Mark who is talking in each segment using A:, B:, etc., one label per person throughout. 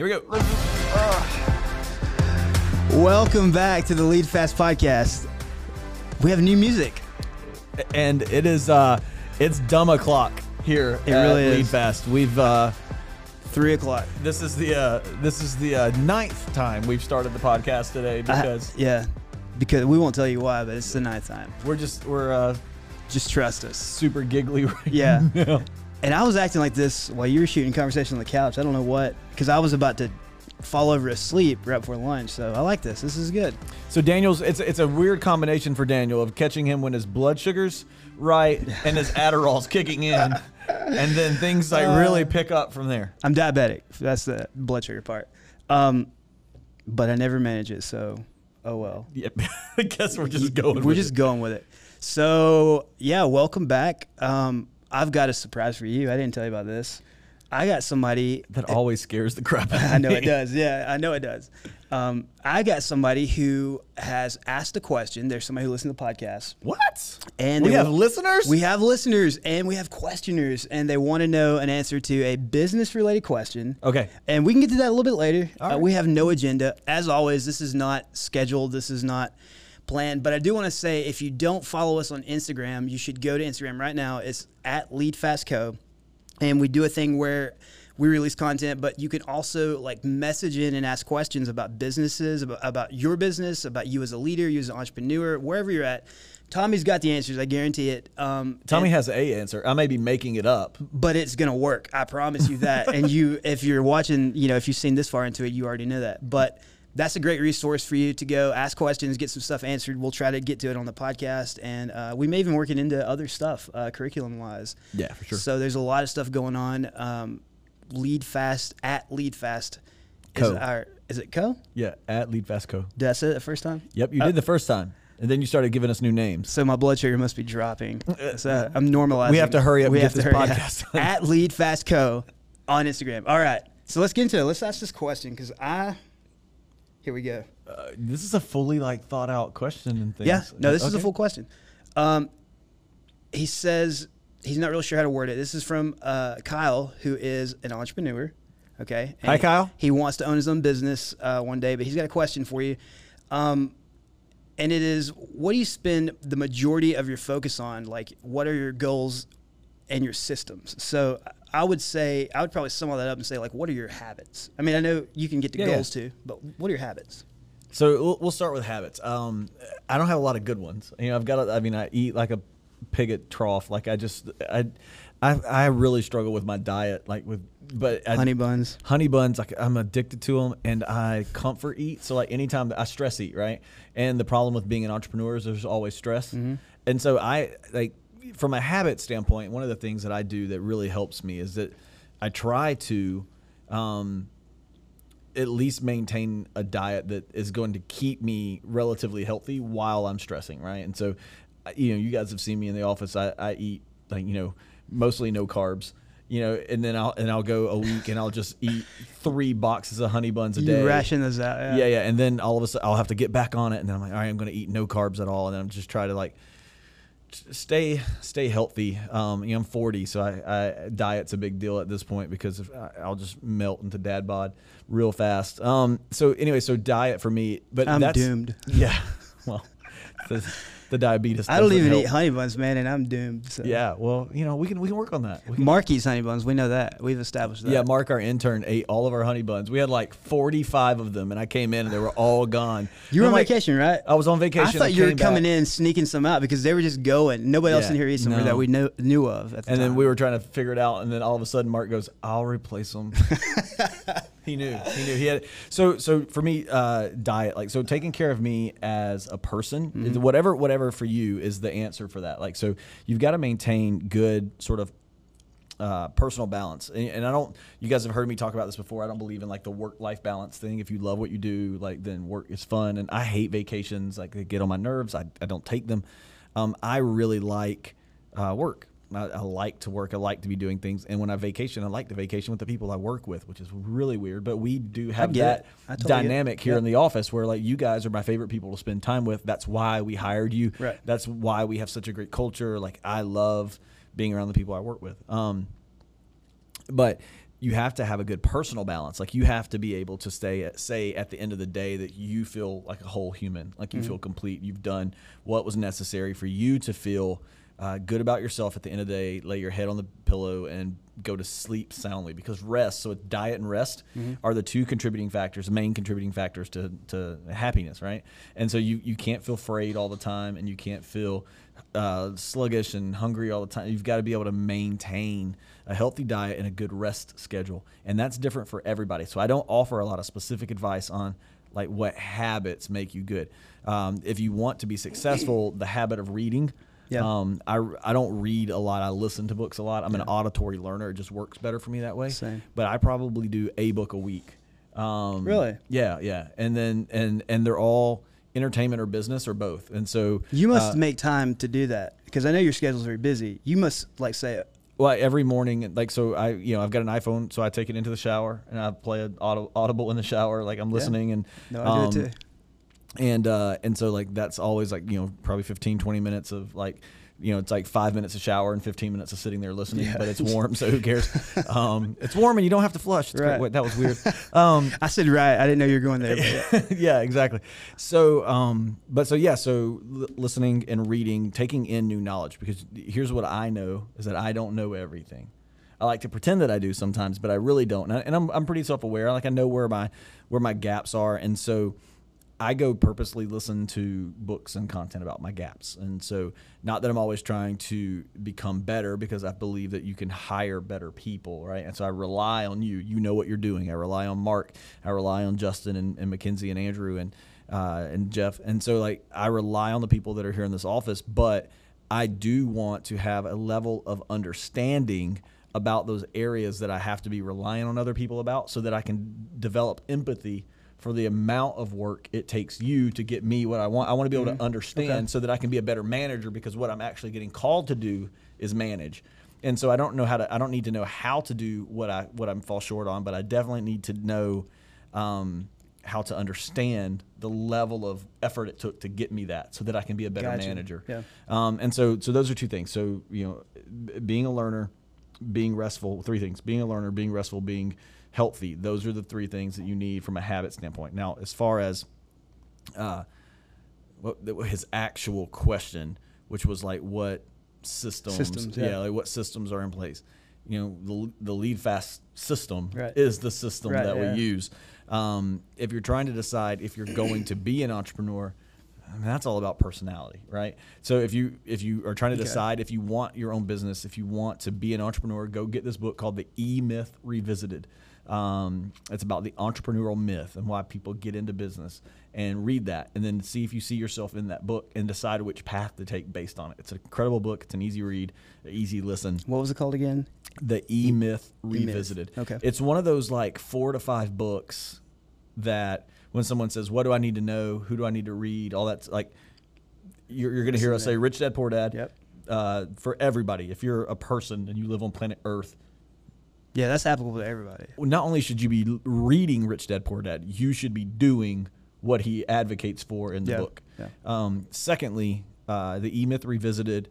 A: Here we go.
B: Welcome back to the Lead Fast podcast. We have new music.
A: And it is uh it's dumb o'clock here
B: It
A: at
B: really
A: Lead
B: is.
A: Fast. We've uh
B: Three o'clock.
A: this is the uh this is the uh, ninth time we've started the podcast today
B: I-
A: because
B: yeah, because we won't tell you why, but it's the ninth time.
A: we're just we're uh
B: Just trust us.
A: super giggly right
B: Yeah.
A: now.
B: And I was acting like this while you were shooting conversation on the couch. I don't know what, because I was about to fall over asleep right before lunch. So I like this. This is good.
A: So Daniel's it's it's a weird combination for Daniel of catching him when his blood sugar's right and his Adderall's kicking in, and then things like really pick up from there.
B: I'm diabetic. That's the blood sugar part. Um, but I never manage it. So, oh well.
A: Yep. I guess we're just going.
B: We're just
A: it.
B: going with it. So yeah, welcome back. Um, I've got a surprise for you. I didn't tell you about this. I got somebody
A: that always scares the crap out of me.
B: I know it does. Yeah, I know it does. Um, I got somebody who has asked a question. There's somebody who listens to the podcast,
A: What?
B: and
A: we have listeners.
B: We have listeners, and we have questioners, and they want to know an answer to a business-related question.
A: okay.
B: And we can get to that a little bit later. Uh, we have no agenda. As always, this is not scheduled. This is not planned. But I do want to say if you don't follow us on Instagram, you should go to Instagram right now. It's at LeadFastCo. And we do a thing where we release content, but you can also like message in and ask questions about businesses, about, about your business, about you as a leader, you as an entrepreneur, wherever you're at. Tommy's got the answers. I guarantee it. Um,
A: Tommy
B: and-
A: has a answer. I may be making it up.
B: but it's gonna work. I promise you that. and you, if you're watching, you know, if you've seen this far into it, you already know that. But that's a great resource for you to go ask questions, get some stuff answered. We'll try to get to it on the podcast, and uh, we may even work it into other stuff, uh, curriculum wise.
A: Yeah, for sure.
B: So there's a lot of stuff going on. Um, lead fast at lead fast. Is
A: Co.
B: it our is it co?
A: Yeah, at Lead Fast Co.
B: Did I say it the first time?
A: Yep, you did the first time, and then you started giving us new names.
B: So my blood sugar must be dropping. So I'm normalizing.
A: We have to hurry up
B: We have
A: get
B: to
A: this
B: hurry up.
A: podcast done.
B: at Lead Fast Co. on Instagram. All right, so let's get into it. Let's ask this question because I. Here we go.
A: Uh, this is a fully like thought out question and things.
B: Yeah, no, this is a full question. Um, he says he's not real sure how to word it. This is from uh, Kyle, who is an entrepreneur. Okay.
A: Hi, Kyle.
B: He wants to own his own business uh, one day, but he's got a question for you. Um, and it is what do you spend the majority of your focus on? Like, what are your goals and your systems? So I would say, I would probably sum all that up and say, like, what are your habits? I mean, I know you can get to
A: Yeah, yeah.
B: goals too, but what are your habits?
A: So we'll, we'll start with habits. Um, I don't have a lot of good ones. You know, I've got. A, I mean, I eat like a pig at trough. Like I just, I, I, I really struggle with my diet. Like with, but I,
B: Honey buns.
A: honey buns like i'm addicted to them and i comfort eat so like anytime that i stress eat right and the problem with being an entrepreneur is there's always stress and so i like from a habit standpoint one of the things that i do that really helps me is that i try to um, at least maintain a diet that is going to keep me relatively healthy while i'm stressing right and so you know you guys have seen me in the office i, I eat like you know mostly no carbs you know, and then I'll and I'll go a week and I'll just eat three boxes of honey buns a
B: You
A: day.
B: ration those out. Yeah.
A: Yeah, yeah, and then all of a sudden I'll have to get back on it, and then I'm like, all right, I'm going to eat no carbs at all, and then I'm just try to like stay stay healthy. Um, you know, I'm 40, so I, I diet's a big deal at this point because I'll just melt into dad bod real fast. Um, so anyway, so diet for me, but
B: I'm
A: that's,
B: doomed.
A: Yeah, well, the, diabetes.
B: I don't even
A: help.
B: eat honey buns, man, and I'm doomed. So.
A: Yeah, well, you know, we can we can work on that. We can
B: Mark eats honey buns. We know that. We've established that.
A: Yeah, Mark, our intern, ate all of our honey buns. We had like 45 of them, and I came in and they were all gone.
B: You were on
A: like-
B: vacation, right?
A: I was on vacation.
B: I thought you were coming
A: back,
B: in sneaking some out because they were just going. Nobody else in here eats them
A: no.
B: that we know, knew of at the
A: And
B: time.
A: then we were trying to figure it out, and then all of a sudden, Mark goes, "I'll replace them." he knew. He knew. He had. So, so for me, uh, diet, like, so taking care of me as a person,
B: Mm-hmm.
A: whatever, whatever for you is the answer for that. Like, so you've got to maintain good sort of uh, personal balance. And, and I don't, you guys have heard me talk about this before. I don't believe in like the work life balance thing. If you love what you do, like then work is fun. And I hate vacations. Like they get on my nerves. I, I don't take them. Um, I really like uh, work. I, I like to work. I like to be doing things. And when I vacation, I like to vacation with the people I work with, which is really weird. But we do have that
B: totally get
A: dynamic here
B: Yep.
A: in the office where like you guys are my favorite people to spend time with. That's why we hired you.
B: Right.
A: That's why we have such a great culture. Like I love being around the people I work with. Um, but you have to have a good personal balance. Like you have to be able to stay at, say at the end of the day that you feel like a whole human, like you feel complete. You've done what was necessary for you to feel uh, good about yourself at the end of the day. Lay your head on the pillow and go to sleep soundly because rest. So diet and rest are the two contributing factors, main contributing factors to to happiness, right? And so you you can't feel frayed all the time, and you can't feel uh, sluggish and hungry all the time. You've got to be able to maintain a healthy diet and a good rest schedule, and that's different for everybody. So I don't offer a lot of specific advice on like what habits make you good. Um, if you want to be successful, the habit of reading.
B: Yeah.
A: Um, I, I don't read a lot. I listen to books a lot. I'm an auditory learner. It just works better for me that way.
B: Same.
A: But I probably do a book a week. Um,
B: Really?
A: Yeah, yeah. And then and and they're all entertainment or business or both. And so
B: You must
A: uh,
B: make time to do that because I know your schedule's very busy. You must like say,
A: well every morning like so I you know I've got an iPhone so I take it into the shower and I play audible in the shower like I'm listening and
B: no, I
A: um,
B: do it too.
A: And uh and so like that's always like you know probably 15 20 minutes of like you know it's like five minutes of shower and 15 minutes of sitting there listening
B: Yeah.
A: but it's warm so who cares um it's warm and you don't have to flush it's great.
B: Right.
A: Wait, that was weird um
B: I said right. I didn't know you were going there.
A: Yeah, exactly. So, um, but so yeah, so l- listening and reading, taking in new knowledge, because here's what I know is that I don't know everything. I like to pretend that I do sometimes, but I really don't. And, I, and I'm, I'm pretty self aware. Like I know where my where my gaps are, and so I go purposely listen to books and content about my gaps. And so, not that I'm always trying to become better because I believe that you can hire better people, right? And so I rely on you. You know what you're doing. I rely on Mark. I rely on Justin and, and Mackenzie and Andrew and uh, and Jeff. And so, like, I rely on the people that are here in this office, but I do want to have a level of understanding about those areas that I have to be relying on other people about so that I can develop empathy for the amount of work it takes you to get me what I want. I want to be able to understand so that I can be a better manager because what I'm actually getting called to do is manage. And so I don't know how to I don't need to know how to do what I what I'm fall short on, but I definitely need to know um, how to understand the level of effort it took to get me that so that I can be a better
B: Gotcha.
A: manager.
B: Yeah.
A: Um, and so so those are two things. So, you know, b- being a learner, being restful, three things. Being a learner, being restful, being healthy. Those are the three things that you need from a habit standpoint. Now, as far as uh, what his actual question, which was like what systems,
B: Systems, yeah.
A: like what systems are in place. You know, the the lead fast system
B: Right.
A: is the system
B: Right,
A: that
B: yeah.
A: we use. Um, if you're trying to decide if you're going to be an entrepreneur, I mean, that's all about personality, right? So if you if you are trying to
B: Okay.
A: decide if you want your own business, if you want to be an entrepreneur, go get this book called The E Myth Revisited. Um, it's about the entrepreneurial myth and why people get into business, and read that, and then see if you see yourself in that book, and decide which path to take based on it. It's an incredible book. It's an easy read, easy listen.
B: what was it called again?
A: The E Myth
B: E-Myth.
A: Revisited.
B: Okay.
A: It's one of those like four to five books that when someone says, "What do I need to know? Who do I need to read?" All that's like you're, you're going to hear us say, "Rich Dad Poor Dad."
B: Yep.
A: Uh, for everybody, if you're a person and you live on planet Earth,
B: Yeah, that's applicable to everybody.
A: well, not only should you be reading Rich Dad Poor Dad, you should be doing what he advocates for in the
B: Yeah,
A: book.
B: yeah.
A: Um, secondly, uh, the E Myth Revisited.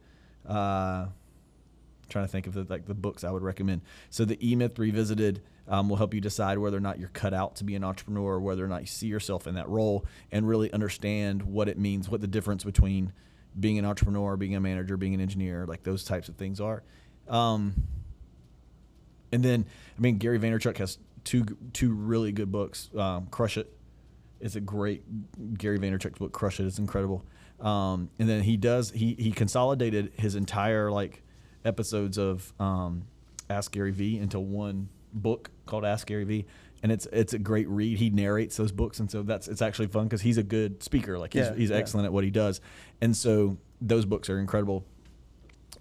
A: Uh, trying to think of the like the books I would recommend. So the E Myth Revisited um, will help you decide whether or not you're cut out to be an entrepreneur, or whether or not you see yourself in that role, and really understand what it means, what the difference between being an entrepreneur, being a manager, being an engineer, like those types of things are. Um, and then, I mean, Gary Vaynerchuk has two two really good books. Um, Crush It is a great Gary Vaynerchuk's book. Crush It is incredible. Um, and then he does he he consolidated his entire like episodes of um, Ask Gary V into one book called Ask Gary V. And it's it's a great read. He narrates those books, and so that's it's actually fun because he's a good speaker. Like he's,
B: Yeah,
A: he's
B: yeah.
A: excellent at what he does, and so those books are incredible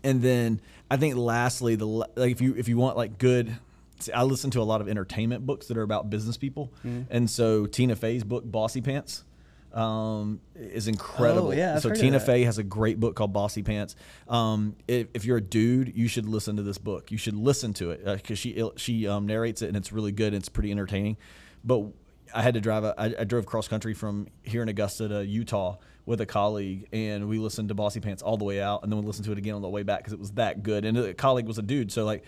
A: and then I think lastly, the like if you if you want like good, see, I listen to a lot of entertainment books that are about business people,
B: Mm-hmm.
A: and so Tina Fey's book Bossypants um, is incredible.
B: Oh, yeah, I've
A: so Tina. Fey has a great book called Bossypants. Um, if, if you're a dude, you should listen to this book. You should listen to it because she she um, narrates it and it's really good. and It's pretty entertaining, but. I had to drive. A, I, I drove cross country from here in Augusta to Utah with a colleague, and we listened to Bossypants all the way out, and then we listened to it again on the way back because it was that good. And the colleague was a dude, so like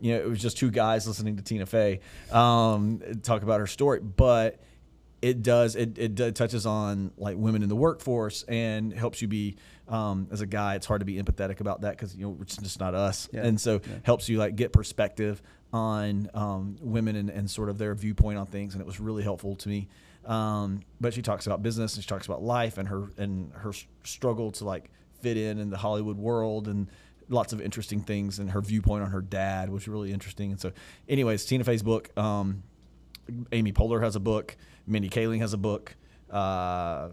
A: you know, it was just two guys listening to Tina Fey um, talk about her story, but it does it, it touches on like women in the workforce and helps you be um, as a guy it's hard to be empathetic about that because you know it's just not us
B: Yeah.
A: and so helps you like get perspective on um, women and, and sort of their viewpoint on things and it was really helpful to me um, but she talks about business and she talks about life and her and her struggle to like fit in in the hollywood world and lots of interesting things and her viewpoint on her dad was really interesting and so anyways tina fey's book um, Amy Poehler has a book. Mindy Kaling has a book. Uh,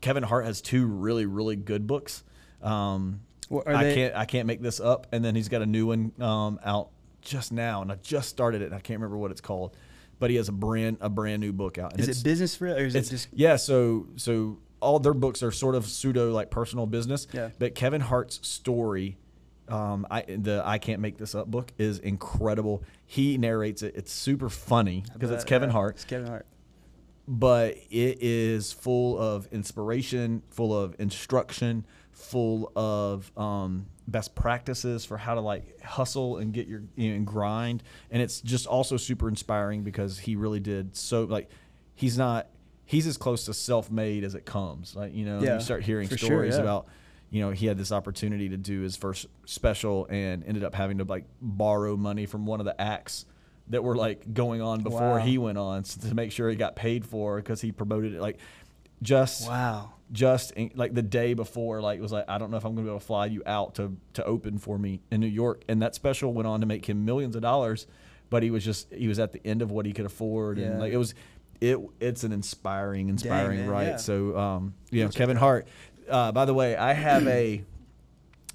A: Kevin Hart has two really really good books. Um,
B: Well,
A: I
B: they-
A: can't I can't make this up. And then he's got a new one um, out just now, and I just started it. and I can't remember what it's called, but he has a brand a brand new book out. and
B: Is it business for or is it just
A: yeah. So so all their books are sort of pseudo like personal business.
B: Yeah.
A: But Kevin Hart's story, um, I the I can't make this up book is incredible. He narrates it. It's super funny because it's Kevin
B: uh,
A: Hart
B: It's Kevin Hart.
A: but it is full of inspiration, full of instruction, full of um, best practices for how to like hustle and get your you know, and grind. And it's just also super inspiring because he really did so like he's not he's as close to self-made as it comes. Like you know,
B: Yeah,
A: you start hearing
B: for sure,
A: stories
B: yeah.
A: about you know he had this opportunity to do his first special and ended up having to like borrow money from one of the acts that were like going on before
B: Wow.
A: he went on to make sure he got paid for because he promoted it like just
B: Wow.
A: Just in, like the day before like was like I don't know if I'm gonna be able to fly you out to to open for me in New York and that special went on to make him millions of dollars but he was just he was at the end of what he could afford
B: Yeah.
A: and like it was it it's an inspiring inspiring
B: man,
A: right
B: yeah.
A: so um you know Kevin Hart uh, by the way I have a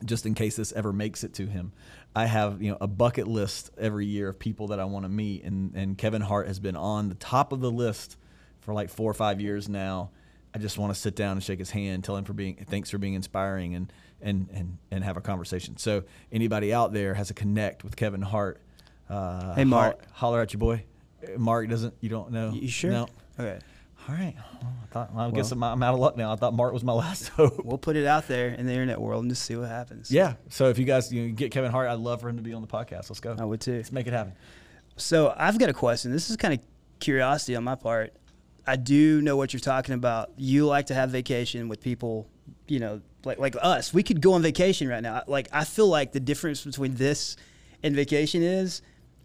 A: just in case this ever makes it to him. I have you know a bucket list every year of people that I want to meet, and and Kevin Hart has been on the top of the list for like four or five years now. I just want to sit down and shake his hand, tell him for being thanks for being inspiring, and and and and have a conversation. So anybody out there has a connect with Kevin Hart. Uh,
B: Hey, Mark.
A: holler, holler at your boy. Mark doesn't. You don't know.
B: You sure?
A: No.
B: Okay.
A: All right. Well, I thought. Well, I guess I'm, I'm out of luck now. I thought Mark was my last hope.
B: We'll put it out there in the internet world and just see what happens.
A: Yeah. So if you guys you know, get Kevin Hart, I'd love for him to be on the podcast. Let's go.
B: I would too.
A: Let's make it happen.
B: So I've got a question. This is kind of curiosity on my part. I do know what you're talking about. You like to have vacation with people, you know, like like us. We could go on vacation right now. Like I feel like the difference between this and vacation is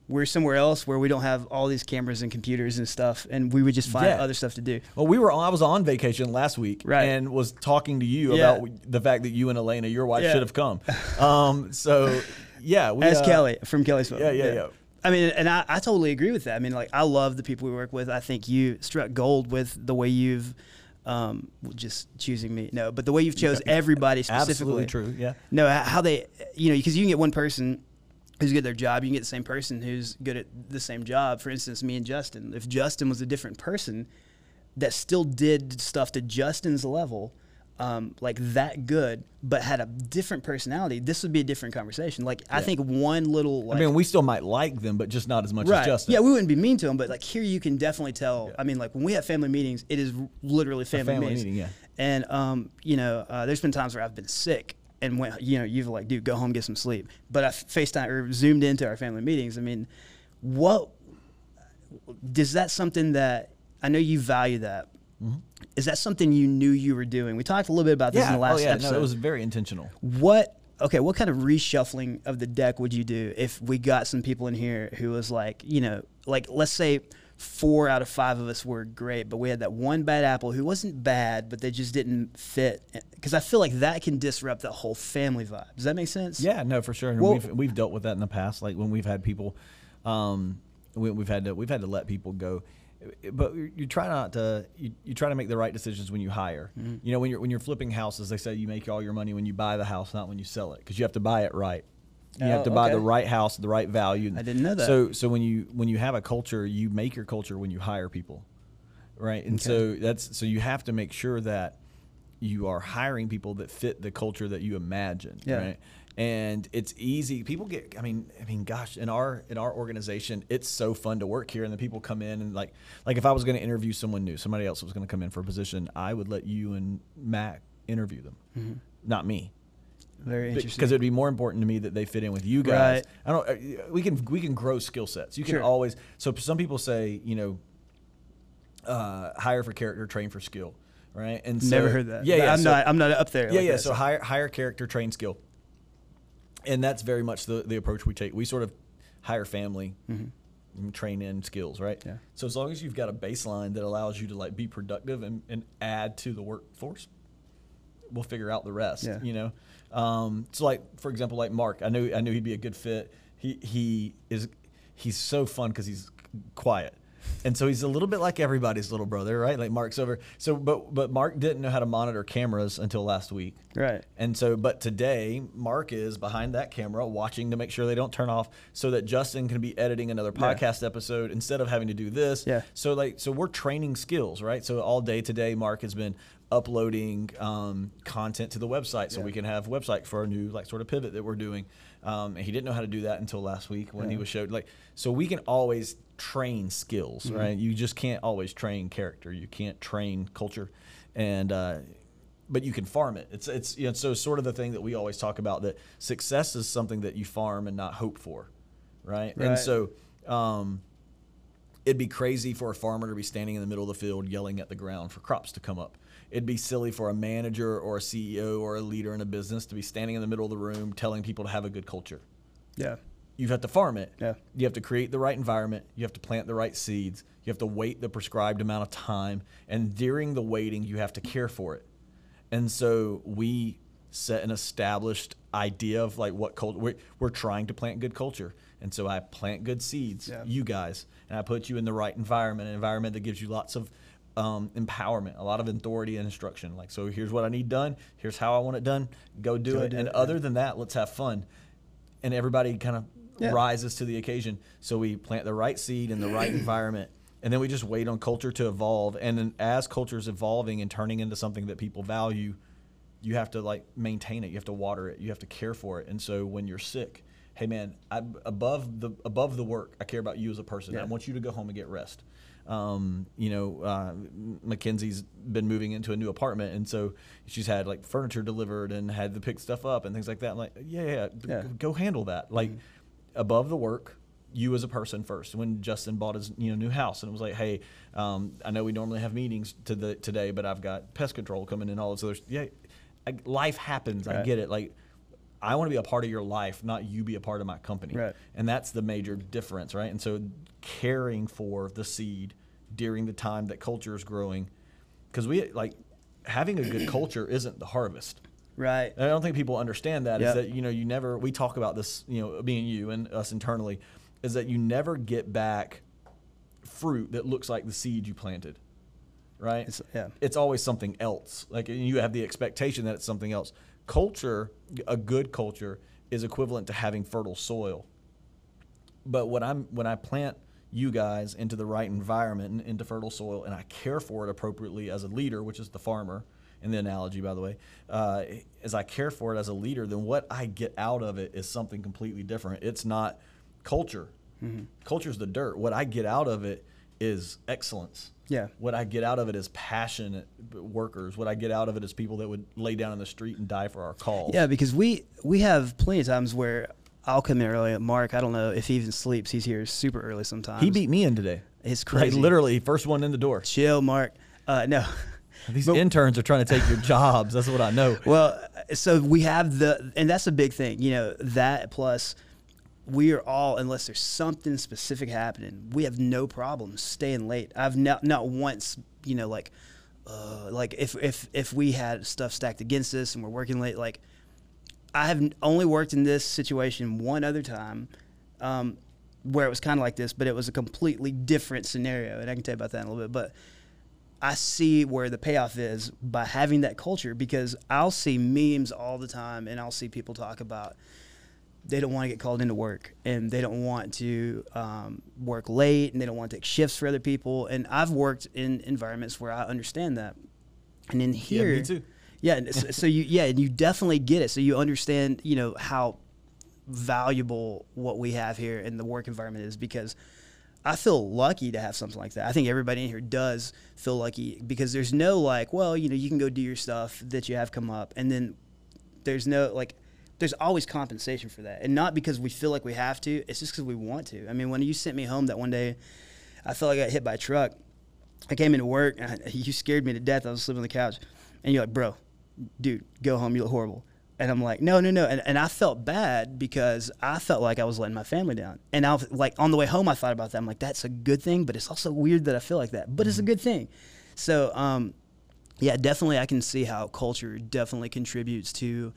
B: we're somewhere else where we don't have all these cameras and computers and stuff, and we would just find
A: Yeah.
B: other stuff to do.
A: Well, we were. I was on vacation last week,
B: Right.
A: and was talking to you
B: Yeah.
A: about the fact that you and Elena, your wife,
B: Yeah.
A: should have come. Um. So, yeah. We,
B: As
A: uh,
B: Kelly from Kelly's Phone.
A: yeah, yeah, yeah.
B: I mean, and I, I totally agree with that. I mean, like, I love the people we work with. I think you struck gold with the way you've um, just choosing me. No, but the way you've chose everybody specifically.
A: Absolutely true. Yeah.
B: No, how they, you know, because you can get one person who's good at their job, you can get the same person who's good at the same job. For instance, me and Justin. If Justin was a different person that still did stuff to Justin's level, um, like that good, but had a different personality, this would be a different conversation. Like I think one little, like,
A: I mean, we still might like them, but just not as much
B: right?
A: as Justin.
B: Yeah, we wouldn't be mean to them, but like here you can definitely tell. I mean, like when we have family meetings, it is literally family,
A: family
B: meetings.
A: meeting, yeah.
B: And um, you know, uh, there's been times where I've been sick and went, you know, you've like, dude, go home, get some sleep. But I FaceTime or zoomed into our family meetings. I mean, what does that something that I know you value that? Is that something you knew you were doing? We talked a little bit about this
A: yeah.
B: in the last
A: oh, yeah.
B: episode.
A: No, it was very intentional.
B: What okay, what kind of reshuffling of the deck would you do if we got some people in here who was like, you know, like let's say four out of five of us were great, but we had that one bad apple who wasn't bad, but they just didn't fit. Because I feel like that can disrupt the whole family vibe. Does that make sense?
A: Yeah, no, for sure. And
B: Well-
A: we've we've dealt with that in the past. Like when we've had people, um, we, we've had to we've had to let people go. But you you try not to you, you try to make the right decisions when you hire.
B: Mm-hmm.
A: You know, when you're when you're flipping houses, they say you make all your money when you buy the house, not when you sell it, because you have to buy it right. You have
B: Oh,
A: to buy the right house, the right value.
B: I didn't know that.
A: So so when you when you have a culture, you make your culture when you hire people, right? And so that's so you have to make sure that you are hiring people that fit the culture that you imagine,
B: Yeah.
A: right? And it's easy. People get. I mean, I mean, gosh, in our in our organization, it's so fun to work here, and the people come in and like, like if I was going to interview someone new, somebody else was going to come in for a position, I would let you and Mac interview them,
B: Mm-hmm.
A: not me.
B: Very interesting.
A: because it'd be more important to me that they fit in with you guys.
B: Right.
A: I don't. uh, We can we can grow skill sets. You can
B: Sure.
A: always. So some people say you know, uh, hire for character, train for skill, right? And so,
B: Never heard that.
A: Yeah, yeah.
B: I'm
A: so-
B: not. I'm not up there.
A: yeah,
B: like
A: yeah.
B: that,
A: So higher, hire character, train skill, and that's very much the the approach we take. We sort of hire family, and train in skills, right?
B: Mm-hmm. Yeah.
A: So as long as you've got a baseline that allows you to like be productive and, and add to the workforce, we'll figure out the rest.
B: Yeah.
A: You know. Um, so like for example, like Mark, I knew I knew he'd be a good fit. He he is he's so fun because he's quiet. And so he's a little bit like everybody's little brother, right? Like Mark's over. So, but but Mark didn't know how to monitor cameras until last week.
B: Right.
A: And so, but today, Mark is behind that camera watching to make sure they don't turn off so that Justin can be editing another
B: Yeah.
A: podcast episode instead of having to do this.
B: Yeah.
A: So, like, so we're training skills, right? So, all day today, Mark has been uploading um, content to the website so
B: Yeah.
A: we can have website for our new, like, sort of pivot that we're doing. Um, and he didn't know how to do that until last week when he was showed. Like, so we can always train skills,
B: Mm-hmm.
A: right? You just can't always train character. You can't train culture. And, uh, but you can farm it. It's it's you know, so sort of the thing that we always talk about that success is something that you farm and not hope for, right? And so um, it'd be crazy for a farmer to be standing in the middle of the field yelling at the ground for crops to come up. It'd be silly for a manager or a CEO or a leader in a business to be standing in the middle of the room telling people to have a good culture.
B: Yeah.
A: You have to farm it.
B: Yeah.
A: You have to create the right environment. You have to plant the right seeds. You have to wait the prescribed amount of time. And during the waiting, you have to care for it. And so we set an established idea of like what culture we're, we're trying to plant good culture. And so I plant good seeds,
B: Yeah.
A: you guys, and I put you in the right environment, an environment that gives you lots of um, empowerment, a lot of authority and instruction. Like, so here's what I need done. Here's how I want it done. Go do
B: Go
A: it.
B: do
A: and
B: it,
A: other than that, let's have fun. And everybody kind of
B: Yeah.
A: rises to the occasion. So we plant the right seed in the right environment, and then we just wait on culture to evolve. And then as culture is evolving and turning into something that people value, you have to like maintain it. You have to water it. You have to care for it. And so when you're sick, hey man, I, above the above the work, I care about you as a person. I want you to go home and get rest. Um, you know, uh, Mackenzie's been moving into a new apartment, and so she's had like furniture delivered and had to pick stuff up and things like that. I'm like, yeah, yeah, yeah, go handle that. Like above the work, you as a person first. When Justin bought his you know new house, and it was like, hey, um, I know we normally have meetings to the today, but I've got pest control coming in, all this other. Yeah, I, life happens. I get it. Like. I want to be a part of your life, not you be a part of my company.
B: Right.
A: And that's the major difference, right? And so caring for the seed during the time that culture is growing, because we like having a good culture isn't the harvest.
B: Right.
A: And I don't think people understand that. Is
B: Yep.
A: that you know you never we talk about this you know being you and us internally, is that you never get back fruit that looks like the seed you planted, right?
B: It's- yeah.
A: It's always something else. Like you have the expectation that it's something else. Culture, a good culture, is equivalent to having fertile soil. But when I'm when I plant you guys into the right environment and into fertile soil, and I care for it appropriately as a leader, which is the farmer in the analogy, by the way, uh, as I care for it as a leader, then what I get out of it is something completely different. It's not culture. Culture is the dirt. What I get out of it is excellence.
B: Yeah.
A: What I get out of it is passionate workers. What I get out of it is people that would lay down in the street and die for our cause.
B: Yeah, because we we have plenty of times where I'll come in early. Mark, I don't know if he even sleeps. He's here super early sometimes.
A: He beat me in today.
B: It's
A: Like
B: crazy.
A: literally, first one in the door.
B: Chill, Mark. Uh, no.
A: These
B: But-
A: interns are trying to take your jobs. That's what I know.
B: Well, so we have the, and that's a big thing, you know, that plus we are all, unless there's something specific happening, we have no problem staying late. I've not, not once, you know, like, uh, like if, if, if we had stuff stacked against us and we're working late, like I have only worked in this situation one other time, um, where it was kind of like this, but it was a completely different scenario. And I can tell you about that in a little bit, but I see where the payoff is by having that culture because I'll see memes all the time and I'll see people talk about they don't want to get called into work and they don't want to um, work late and they don't want to take shifts for other people. And I've worked in environments where I understand that. And in here,
A: me too.
B: Yeah, so, so you yeah, and you definitely get it. So you understand, you know, how valuable what we have here in the work environment is because I feel lucky to have something like that. I think everybody in here does feel lucky because there's no like, well, you know, you can go do your stuff that you have come up, and then there's no like, there's always compensation for that, and not because we feel like we have to. It's just because we want to. I mean, when you sent me home that one day, I felt like I got hit by a truck. I came into work, and I, you scared me to death. I was sleeping on the couch, and you're like, "Bro, dude, go home. You look horrible." And I'm like, no, no, no. And, and I felt bad because I felt like I was letting my family down. And I was like, on the way home, I thought about that. I'm like, that's a good thing, but it's also weird that I feel like that. But it's a good thing. So, um, yeah, definitely, I can see how culture definitely contributes to,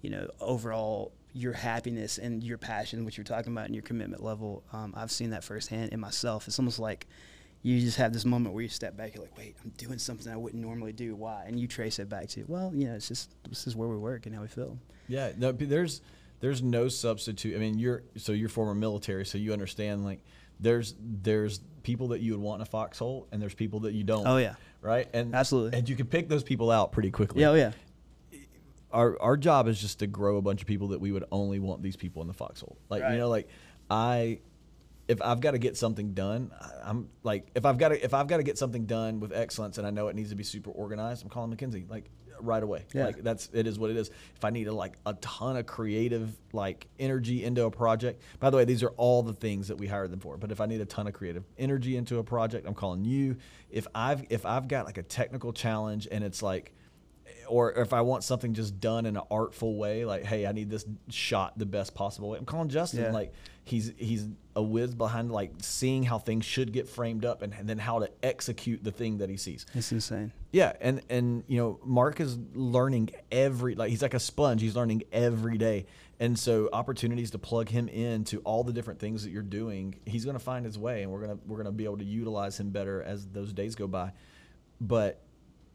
B: you know, overall your happiness and your passion, which you're talking about, and your commitment level. Um, I've seen that firsthand in myself. It's almost like you just have this moment where you step back, you're like, wait, I'm doing something I wouldn't normally do. Why? And you trace it back to, well, you know, it's just this is where we work and how we feel.
A: Yeah, no, there's there's no substitute. I mean, you're so you're former military, so you understand like there's there's people that you would want in a foxhole, and there's people that you don't.
B: Oh yeah,
A: right. And
B: Absolutely.
A: and you can pick those people out pretty quickly.
B: yeah, oh yeah,
A: our our job is just to grow a bunch of people that we would only want these people in the foxhole. Like
B: Right.
A: you know, like I if I've got to get something done, I- I'm like if I've got to if I've got to get something done with excellence and I know it needs to be super organized, I'm calling Mackenzie like right away.
B: Yeah.
A: Like that's it is what it is. If I need a, like a ton of creative like energy into a project. By the way, these are all the things that we hire them for. But if I need a ton of creative energy into a project, I'm calling you. If I've if I've got like a technical challenge and it's like or if I want something just done in an artful way, like, hey, I need this shot the best possible way. I'm calling Justin.
B: Yeah.
A: Like he's he's a whiz behind like seeing how things should get framed up and, and then how to execute the thing that he sees.
B: it's insane.
A: Yeah, and and you know, Mark is learning every like he's like a sponge. He's learning every day, and so opportunities to plug him into all the different things that you're doing, he's going to find his way, and we're gonna we're gonna be able to utilize him better as those days go by. But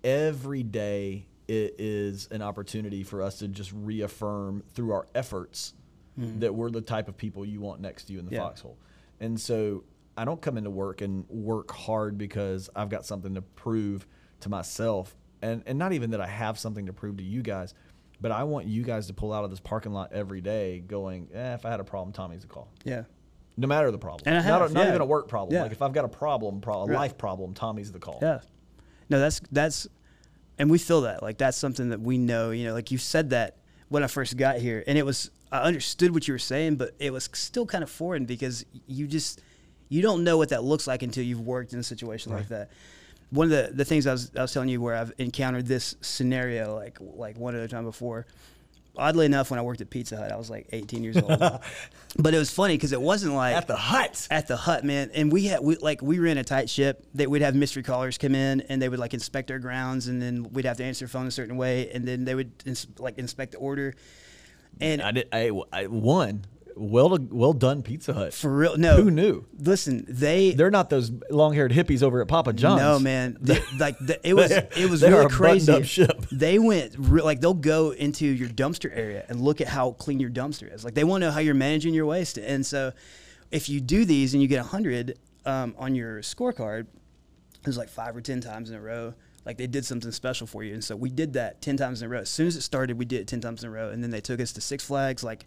A: every day it is an opportunity for us to just reaffirm through our efforts that we're the type of people you want next to you in the
B: Yeah.
A: foxhole. And so I don't come into work and work hard because I've got something to prove to myself. And and not even that I have something to prove to you guys, but I want you guys to pull out of this parking lot every day going, eh, if I had a problem, Tommy's a call.
B: Yeah,
A: No matter the problem.
B: And I
A: not,
B: have,
A: a, not
B: yeah.
A: even a work problem.
B: Yeah.
A: Like if I've got a problem, pro- a
B: Right.
A: life problem, Tommy's the call.
B: yeah. No, that's that's, and we feel that like that's something that we know. You know, like you said that when I first got here, and it was I understood what you were saying, but it was still kind of foreign because you just you don't know what that looks like until you've worked in a situation like that. One of the, the things I was, I was telling you where I've encountered this scenario like like one other time before. Oddly enough, when I worked at Pizza Hut, I was like 18 years old. but it was funny because it wasn't like
A: At the hut.
B: at the hut, man. And we had we like we ran a tight ship. That we'd have mystery callers come in and they would like inspect our grounds, and then we'd have to answer the phone a certain way, and then they would ins- like inspect the order. And
A: I did. I, I won. Well, well done, Pizza Hut.
B: for real, no.
A: Who knew?
B: Listen, they
A: They're not those long-haired hippies over at Papa John's.
B: No, man. They, like the, it was it was really
A: a
B: crazy. They went re- like they'll go into your dumpster area and look at how clean your dumpster is. Like they want to know how you're managing your waste. And so, if you do these and you get a hundred um, on your scorecard, it was like five or ten times in a row. Like they did something special for you, and so we did that ten times in a row. As soon as it started, we did it ten times in a row, and then they took us to Six Flags. Like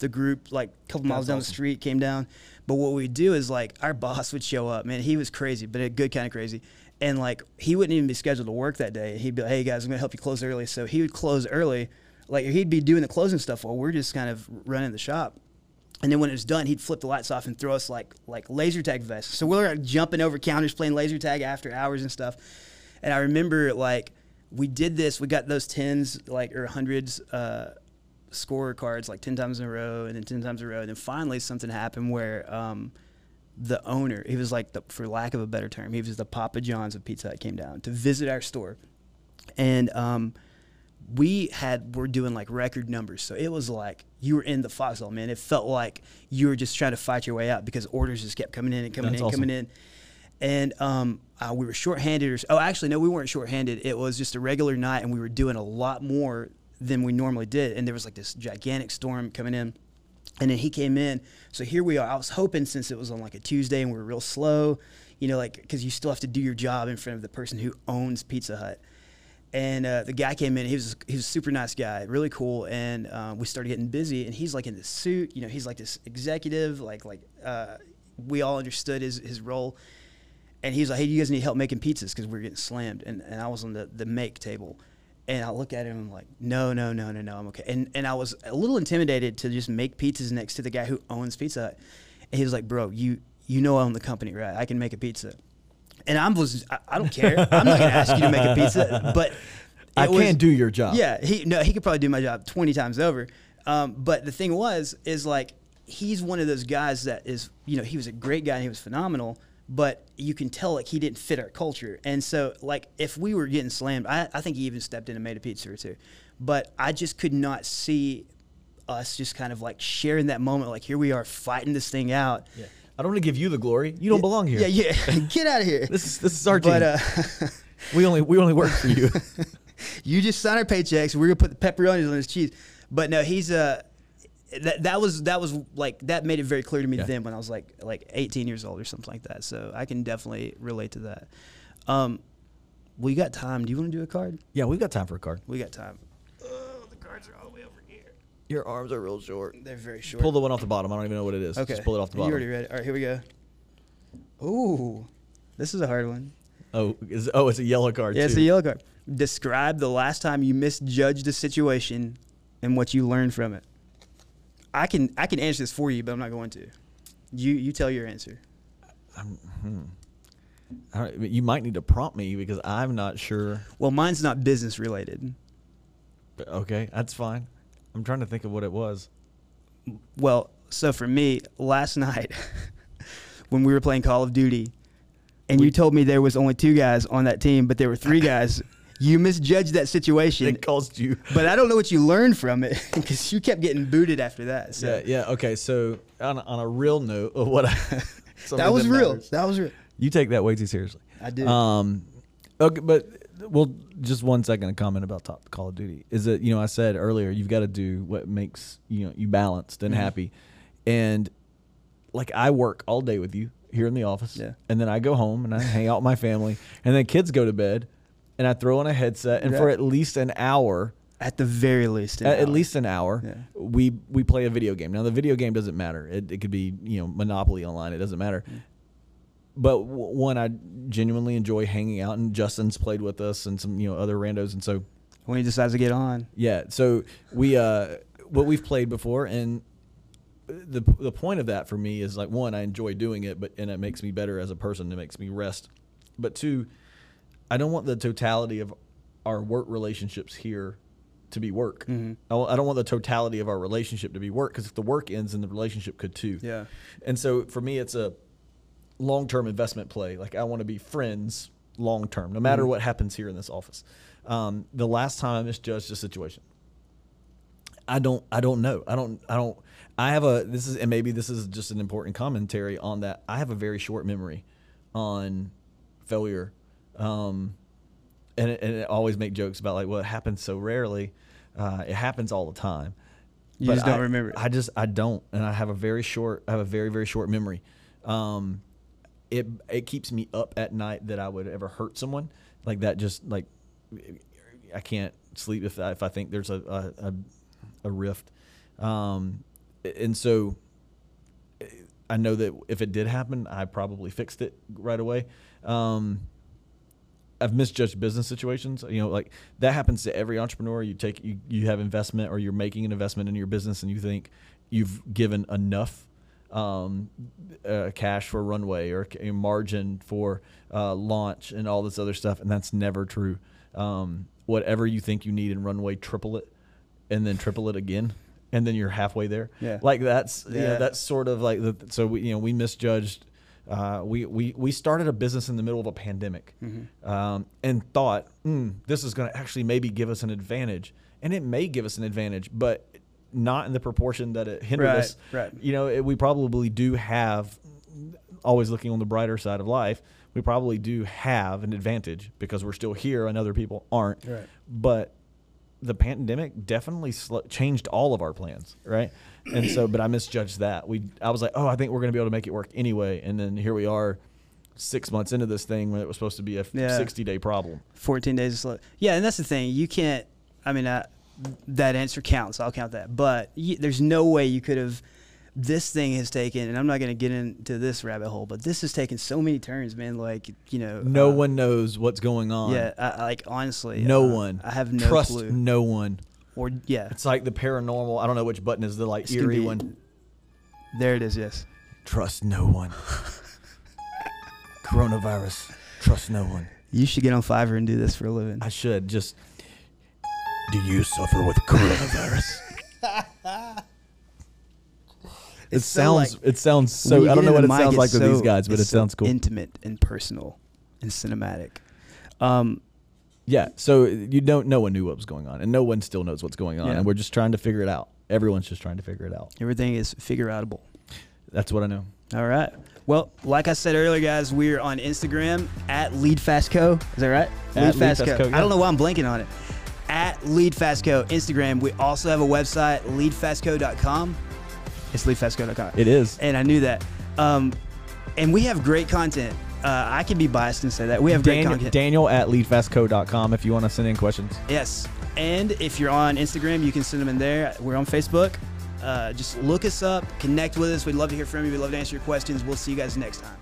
B: the group, like a couple miles
A: That's
B: down
A: awesome.
B: the street, came down. But what we do is like our boss would show up. Man, he was crazy, but a good kind of crazy. And like he wouldn't even be scheduled to work that day. He'd be like, "Hey guys, I'm gonna help you close early." So he would close early. Like he'd be doing the closing stuff while we're just kind of running the shop. And then when it was done, he'd flip the lights off and throw us like like laser tag vests. So we're like, jumping over counters playing laser tag after hours and stuff. And I remember like we did this. We got those tens like or hundreds uh, score cards like ten times in a row and then ten times in a row. And then finally something happened where um, the owner, he was like the, for lack of a better term, he was the Papa John's of Pizza Hut, came down to visit our store, and um, we had we're doing like record numbers. So it was like you were in the foxhole, man. It felt like you were just trying to fight your way out because orders just kept coming in and coming
A: That's
B: in,
A: awesome.
B: coming in. And um, uh, we were shorthanded. Or, oh, actually, no, we weren't shorthanded. It was just a regular night, and we were doing a lot more than we normally did. And there was like this gigantic storm coming in. And then he came in. So here we are. I was hoping since it was on like a Tuesday and we were real slow, you know, like because you still have to do your job in front of the person who owns Pizza Hut. And uh, the guy came in. He was he was a super nice guy, really cool. And uh, we started getting busy. And he's like in this suit, you know, he's like this executive, like like uh, we all understood his his role. And he was like, "Hey, you guys need help making pizzas because we are getting slammed." And, and I was on the the make table, And I look at him, I'm like, no, no, no, no, no, I'm okay. And and I was a little intimidated to just make pizzas next to the guy who owns Pizza Hut. And he was like, bro, you you know I own the company, right? I can make a pizza. And I was, I, I don't care. I'm not gonna ask you to make a pizza, but
A: I
B: was-
A: can't do your job.
B: yeah, he no, he could probably do my job twenty times over. Um, but the thing was, is like he's one of those guys that is, you know, he was a great guy and he was phenomenal, but you can tell like he didn't fit our culture. And so like if we were getting slammed, I, I think he even stepped in and made a pizza or two. But I just could not see us just kind of like sharing that moment. Like here we are fighting this thing out.
A: Yeah. I don't want to give you the glory. You don't belong here.
B: Yeah, yeah. Get out of here.
A: This is this is our team.
B: uh,
A: we only we only work for you.
B: you just sign our paychecks. We're gonna put the pepperonis on his cheese. But no, he's uh that that was that was like that made it very clear to me
A: Yeah.
B: then when I was like like 18 years old or something like that. So I can definitely relate to that. Um, we got time. Do you want to do a card?
A: yeah, we've got time for a card.
B: We got time. Oh, the cards are all the way over here.
A: Your arms are real short.
B: They're very short.
A: Pull the one off the bottom. I don't even know what it is.
B: okay.
A: Just pull it off the bottom.
B: You already read it. All right, here we go. Ooh, this is a hard one.
A: Oh, is, oh, it's a yellow card.
B: Yeah, it's a yellow card. Describe the last time you misjudged a situation and what you learned from it. I can I can answer this for you, but I'm not going to. You you tell your answer. Hmm.
A: I don't, you might need to prompt me because I'm not sure.
B: Well, mine's not business related.
A: But okay, that's fine. I'm trying to think of what it was.
B: Well, so for me, last night when we were playing Call of Duty, and you told me there was only two guys on that team, but there were three guys. You misjudged that situation,
A: It caused you.
B: but I don't know what you learned from it because you kept getting booted after that. So
A: Yeah, yeah. Okay, so on a, on a real note of what I,
B: that was real. That was real.
A: You take that way too seriously.
B: I did.
A: Um, okay, but well, just one second to comment about top Call of Duty is that you know I said earlier you've got to do what makes you know you balanced and
B: Mhm.
A: happy, and like I work all day with you here in the office,
B: Yeah.
A: and then I go home and I hang out with my family, and then kids go to bed, and I throw on a headset, and for at least an hour.
B: At the very least,
A: At, at least an hour,
B: Yeah.
A: we we play a video game. Now the video game doesn't matter. It, it could be you know Monopoly online. It doesn't matter.
B: Mm.
A: But w- one, I genuinely enjoy hanging out, and Justin's played with us, and some you know other randos, and so
B: when he decides to get on.
A: yeah. So we uh what we've played before, and the the point of that for me is like one, I enjoy doing it, but and it makes me better as a person. It makes me rest. But two, I don't want the totality of our work relationships here to be work.
B: Mhm.
A: I don't want the totality of our relationship to be work because if the work ends, then the relationship could too.
B: Yeah.
A: And so for me, it's a long term investment play. Like I want to be friends long term, no matter
B: Mhm.
A: what happens here in this office. Um, the last time I misjudged a situation, I don't, I don't know. I don't, I don't. I have a. This is, and maybe this is just an important commentary on that. I have a very short memory on failure, um, and it, and it always make jokes about like, well, it happens so rarely. Uh, it happens all the time.
B: You
A: But
B: just don't
A: I-
B: remember it.
A: I just I don't, and I have a very short. I have a very very short memory. Um, it it keeps me up at night that I would ever hurt someone like that. Just like I can't sleep if I, if I think there's a a, a, a rift. Um, and so I know that if it did happen, I probably fixed it right away. Um, I've misjudged business situations. You know, like that happens to every entrepreneur. You take you, you have investment or you're making an investment in your business and you think you've given enough um, uh, cash for runway or a margin for uh, launch and all this other stuff, and that's never true. Um, whatever you think you need in runway, triple it, and then triple it again, and then you're halfway there.
B: Yeah.
A: like that's you know,
B: Yeah.
A: that's sort of like the so we you know we misjudged. Uh, we, we we started a business in the middle of a pandemic,
B: Mm-hmm.
A: um, and thought mm, this is going to actually maybe give us an advantage, and it may give us an advantage, but not in the proportion that it hindered
B: Right,
A: us.
B: right.
A: You know, it, we probably do have, always looking on the brighter side of life, we probably do have an advantage because we're still here and other people aren't.
B: Right.
A: But the pandemic definitely sl- changed all of our plans, right? And so, but I misjudged that. We, I was like, oh, I think we're going to be able to make it work anyway, and then here we are, six months into this thing when it was supposed to be a
B: Yeah.
A: sixty day problem.
B: 14 days of slow. Yeah, and that's the thing. You can't. I mean, I, that answer counts. I'll count that. But you, there's no way you could have this thing has taken, and I'm not going to get into this rabbit hole, but this has taken so many turns, man. Like you know,
A: No
B: uh,
A: one knows what's going on.
B: Yeah, I, like honestly,
A: No
B: uh,
A: one.
B: I have no
A: Trust
B: clue.
A: no one.
B: Or yeah,
A: It's like the paranormal. I don't know which button is the like
B: gonna
A: eerie one.
B: there it is. Yes.
A: Trust no one. Coronavirus. Trust no one.
B: You should get on Fiverr and do this for a living.
A: I should just. Do you suffer with coronavirus? it sounds.
B: like,
A: it sounds so.
B: You
A: I don't
B: get
A: know what it sounds like
B: it's
A: with these guys, but it
B: it's so
A: sounds cool.
B: Intimate and personal and cinematic. Um,
A: yeah. So you don't. No one knew what was going on, and no one still knows what's going on,
B: Yeah.
A: and we're just trying to figure it out. Everyone's just trying to figure it out.
B: everything is figure outable.
A: That's what I know.
B: All right. Well, like I said earlier, guys, we're on Instagram at LeadFastCo. Is that right?
A: At
B: LeadFastCo.
A: LeadFastCo, yeah.
B: I don't know why I'm blanking on it. At LeadFastCo Instagram. We also have a website, leadfastco.com. It's leadfastco.com.
A: It is.
B: and I knew that. Um, and we have great content. Uh, I can be biased and say that we have great
A: Daniel,
B: content.
A: Daniel at leadfastco.com if you want to send in questions.
B: Yes. And if you're on Instagram, you can send them in there. We're on Facebook. Uh, just look us up, connect with us. We'd love to hear from you. We'd love to answer your questions. We'll see you guys next time.